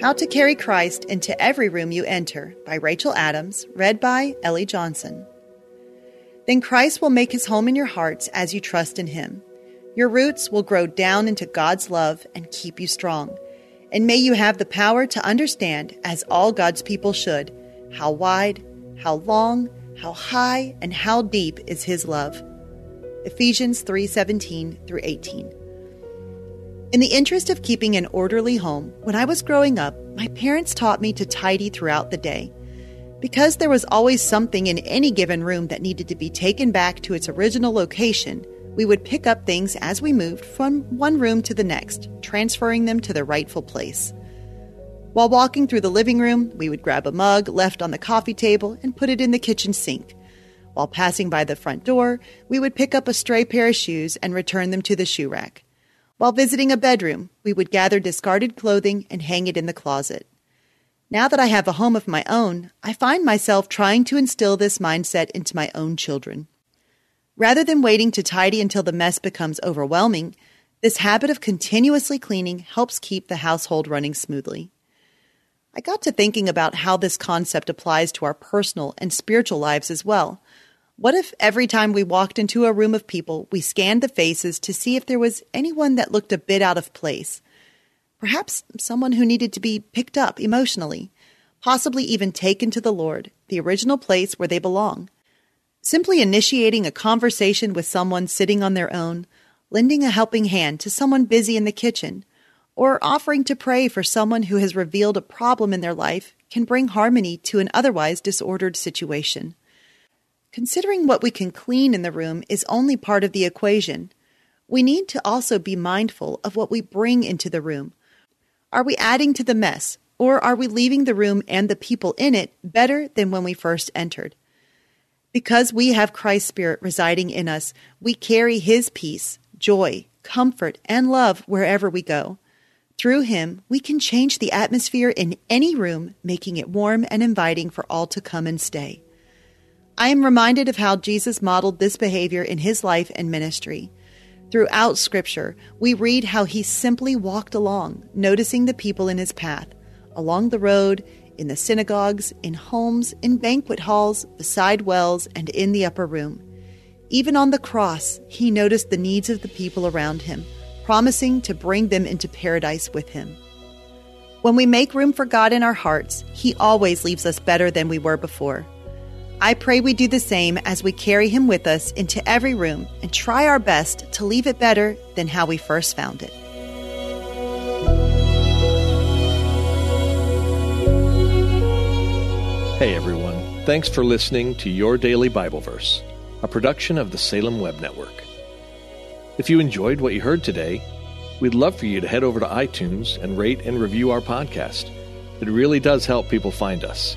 How to Carry Christ into Every Room You Enter by Rachel Adams, read by Ellie Johnson. Then Christ will make his home in your hearts as you trust in him. Your roots will grow down into God's love and keep you strong. And may you have the power to understand, as all God's people should, how wide, how long, how high, and how deep is his love. Ephesians 3:17 through 18. In the interest of keeping an orderly home, when I was growing up, my parents taught me to tidy throughout the day. Because there was always something in any given room that needed to be taken back to its original location, we would pick up things as we moved from one room to the next, transferring them to their rightful place. While walking through the living room, we would grab a mug left on the coffee table and put it in the kitchen sink. While passing by the front door, we would pick up a stray pair of shoes and return them to the shoe rack. While visiting a bedroom, we would gather discarded clothing and hang it in the closet. Now that I have a home of my own, I find myself trying to instill this mindset into my own children. Rather than waiting to tidy until the mess becomes overwhelming, this habit of continuously cleaning helps keep the household running smoothly. I got to thinking about how this concept applies to our personal and spiritual lives as well. What if every time we walked into a room of people, we scanned the faces to see if there was anyone that looked a bit out of place? Perhaps someone who needed to be picked up emotionally, possibly even taken to the Lord, the original place where they belong. Simply initiating a conversation with someone sitting on their own, lending a helping hand to someone busy in the kitchen, or offering to pray for someone who has revealed a problem in their life can bring harmony to an otherwise disordered situation. Considering what we can clean in the room is only part of the equation. We need to also be mindful of what we bring into the room. Are we adding to the mess, or are we leaving the room and the people in it better than when we first entered? Because we have Christ's Spirit residing in us, we carry His peace, joy, comfort, and love wherever we go. Through Him, we can change the atmosphere in any room, making it warm and inviting for all to come and stay. I am reminded of how Jesus modeled this behavior in his life and ministry. Throughout Scripture, we read how he simply walked along, noticing the people in his path, along the road, in the synagogues, in homes, in banquet halls, beside wells, and in the upper room. Even on the cross, he noticed the needs of the people around him, promising to bring them into paradise with him. When we make room for God in our hearts, he always leaves us better than we were before. I pray we do the same as we carry him with us into every room and try our best to leave it better than how we first found it. Hey everyone, thanks for listening to Your Daily Bible Verse, a production of the Salem Web Network. If you enjoyed what you heard today, we'd love for you to head over to iTunes and rate and review our podcast. It really does help people find us.